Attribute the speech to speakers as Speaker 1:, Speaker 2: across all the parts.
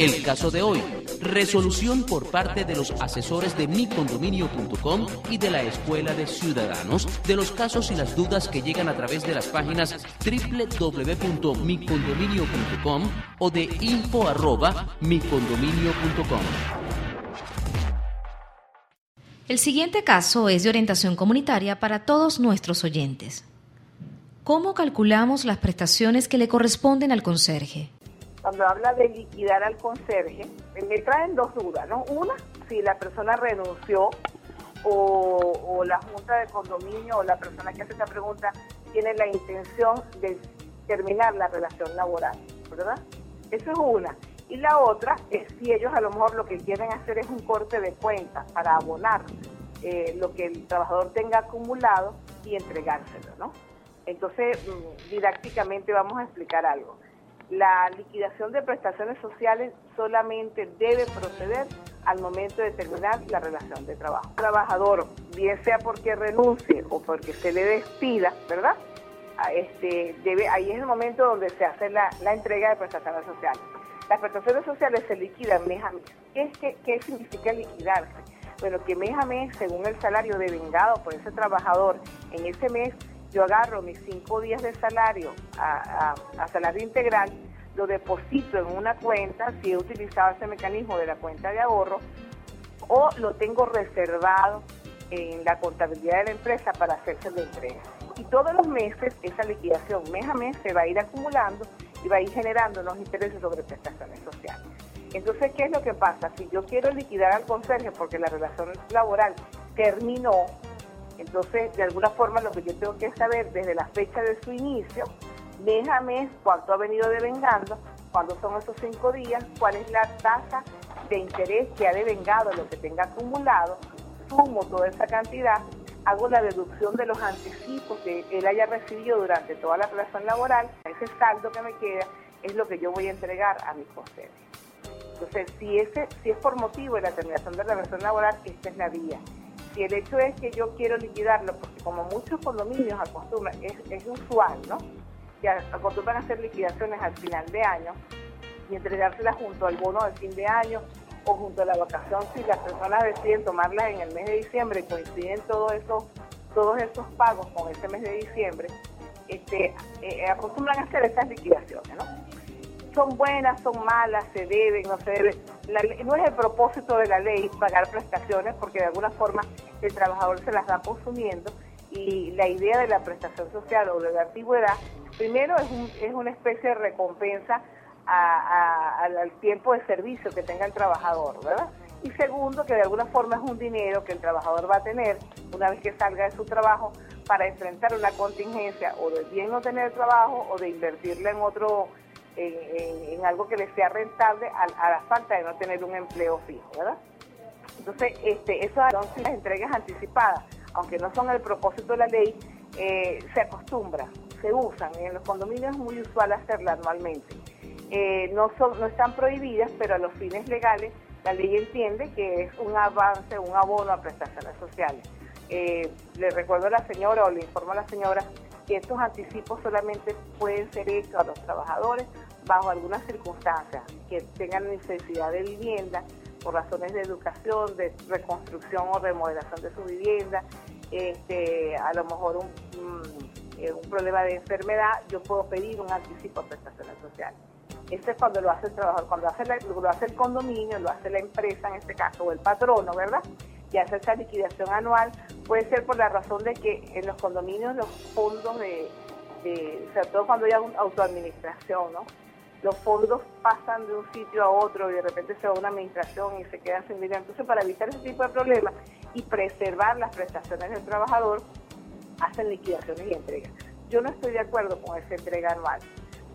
Speaker 1: El caso de hoy. Resolución por parte de los asesores de micondominio.com y de la Escuela de Ciudadanos de los casos y las dudas que llegan a través de las páginas www.micondominio.com o de info@micondominio.com.
Speaker 2: El siguiente caso es de orientación comunitaria para todos nuestros oyentes. ¿Cómo calculamos las prestaciones que le corresponden al conserje?
Speaker 3: Cuando habla de liquidar al conserje, me traen dos dudas, ¿no? Una, si la persona renunció o, la junta de condominio o la persona que hace esa pregunta tiene la intención de terminar la relación laboral, ¿verdad? Eso es una. Y la otra es si ellos a lo mejor lo que quieren hacer es un corte de cuentas para abonar eh, lo que el trabajador tenga acumulado y entregárselo, ¿no? Entonces, mm, didácticamente vamos a explicar algo la liquidación de prestaciones sociales solamente debe proceder al momento de terminar la relación de trabajo. trabajador, bien sea porque renuncie o porque se le despida, ¿verdad? Este, debe, ahí es el momento donde se hace la, entrega de prestaciones sociales. Las prestaciones sociales se liquidan mes a. ¿Qué, qué significa liquidarse? Bueno, que mes, según el salario devengado por ese trabajador en ese mes, yo agarro mis cinco días de salario a, salario integral, lo deposito en una cuenta, si he utilizado ese mecanismo de la cuenta de ahorro, o lo tengo reservado en la contabilidad de la empresa para hacerse la entrega. Y todos los meses esa liquidación mes a mes se va a ir acumulando y va a ir generando unos intereses sobre prestaciones sociales. Entonces, ¿qué es lo que pasa? Si yo quiero liquidar al conserje porque la relación laboral terminó, entonces, de alguna forma, lo que yo tengo que saber desde la fecha de su inicio, mes a mes, cuánto ha venido devengando, cuándo son esos cinco días, cuál es la tasa de interés que ha devengado, lo que tenga acumulado, sumo toda esa cantidad, hago la deducción de los anticipos que él haya recibido durante toda la relación laboral, ese saldo que me queda es lo que yo voy a entregar a mis conserjes. Entonces, si, ese, si es por motivo de la terminación de la relación laboral, esta es la vía si el hecho es que yo quiero liquidarlo, porque como muchos condominios acostumbran, es, usual, ¿no? Que acostumbran a hacer liquidaciones al final de año y entregárselas junto al bono de fin de año o junto a la vacación si las personas deciden tomarlas en el mes de diciembre coinciden todos esos, todos esos pagos con ese mes de diciembre, este, eh, acostumbran a hacer estas liquidaciones, ¿no? son buenas, son malas, se deben, no se deben. No es el propósito de la ley pagar prestaciones porque de alguna forma el trabajador se las va consumiendo y la idea de la prestación social o de la antigüedad, primero es, es una especie de recompensa al tiempo de servicio que tenga el trabajador, ¿verdad? Y segundo, que de alguna forma es un dinero que el trabajador va a tener una vez que salga de su trabajo para enfrentar una contingencia o de bien no tener trabajo o de invertirla en otro en, algo que le sea rentable a, la falta de no tener un empleo fijo, ¿verdad? Entonces, este, eso son las entregas anticipadas, aunque no son el propósito de la ley, eh, se acostumbra, se usan. En los condominios es muy usual hacerla anualmente. Eh, no, son, no están prohibidas, pero a los fines legales la ley entiende que es un avance, un abono a prestaciones sociales. Eh, le recuerdo a la señora o le informo a la señora que estos anticipos solamente pueden ser hechos a los trabajadores bajo algunas circunstancias, que tengan necesidad de vivienda por razones de educación, de reconstrucción o remodelación de su vivienda, este, a lo mejor un, eh, un problema de enfermedad, yo puedo pedir un anticipo de prestaciones sociales. Eso es cuando lo hace el trabajador, cuando lo hace el condominio, lo hace la empresa en este caso, o el patrono, ¿verdad? Y hace esa liquidación anual, puede ser por la razón de que en los condominios los fondos de, de sobre todo cuando hay autoadministración, los fondos pasan de un sitio a otro y de repente se va a una administración y se quedan sin dinero. Entonces, para evitar ese tipo de problemas y preservar las prestaciones del trabajador, hacen liquidaciones y entregas. Yo no estoy de acuerdo con esa entrega anual.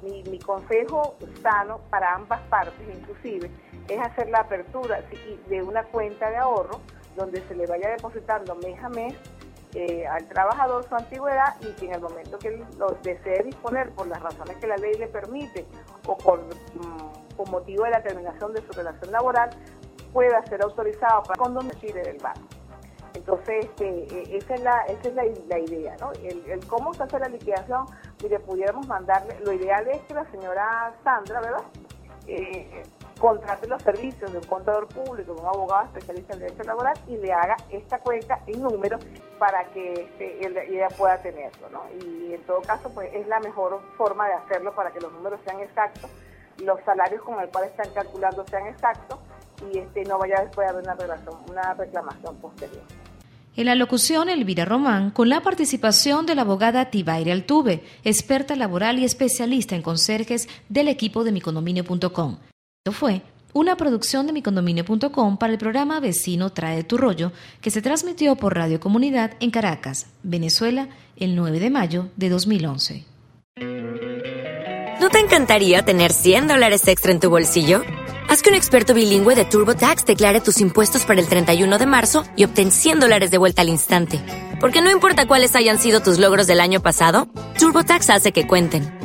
Speaker 3: mi, consejo sano para ambas partes, inclusive, es hacer la apertura de una cuenta de ahorro donde se le vaya depositando mes a mes eh, al trabajador su antigüedad y que en el momento que él lo desee disponer por las razones que la ley le permite o por, mm, motivo de la terminación de su relación laboral, pueda ser autorizado para retire del banco. Entonces, este, e, esa es la, esa es la, idea, ¿no? El, cómo se hace la liquidación, mire, pudiéramos mandarle, lo ideal es que la señora Sandra, ¿verdad? Eh, contrate los servicios de un contador público, de un abogado especialista en derecho laboral y le haga esta cuenta en números para que este, ella pueda tenerlo, ¿no? Y en todo caso, pues es la mejor forma de hacerlo para que los números sean exactos, los salarios con el cual están calculando sean exactos y este no vaya después a haber una, relación, una reclamación posterior.
Speaker 2: En la locución, Elvira Román, con la participación de la abogada Tibaire Altuve, experta laboral y especialista en conserjes del equipo de micondominio.com. Esto fue una producción de micondominio.com para el programa Vecino Trae tu Rollo, que se transmitió por Radio Comunidad en Caracas, Venezuela, el 9 de mayo de 2011.
Speaker 4: ¿No te encantaría tener 100 dólares extra en tu bolsillo? Haz que un experto bilingüe de TurboTax declare tus impuestos para el 31 de marzo y obtén 100 dólares de vuelta al instante. Porque no importa cuáles hayan sido tus logros del año pasado, TurboTax hace que cuenten.